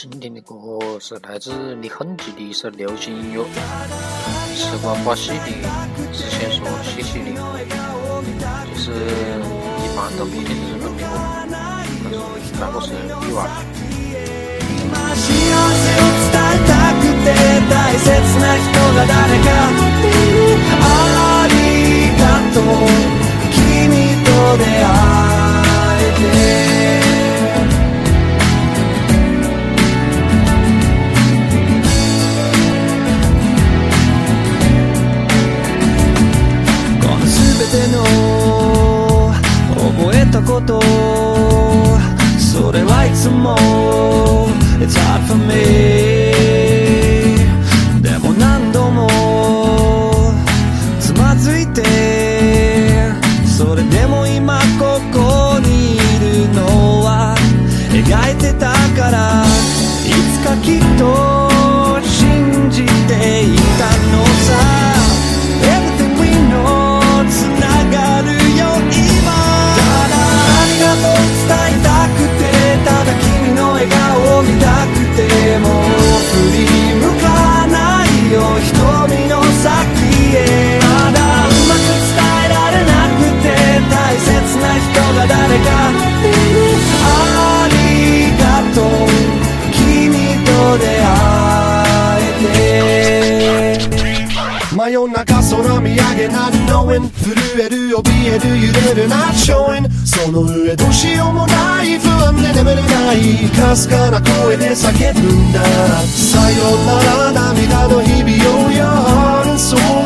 今天的歌是来自李亨吉的一首流行音乐，时光巴西的，之前说谢谢你，就是一般都不听日本的歌，但是那个是意外。とそれはいつも It's hard for me. でも何度もつまずいて。それでも今ここにいるのは。描いてたから。いつかきっと。夜中空見上げなる knowing 震える怯える揺れる not showing その上どうしようもない不安で眠れないかすかな声で叫ぶんだ。さよなら涙の日々を Your heart and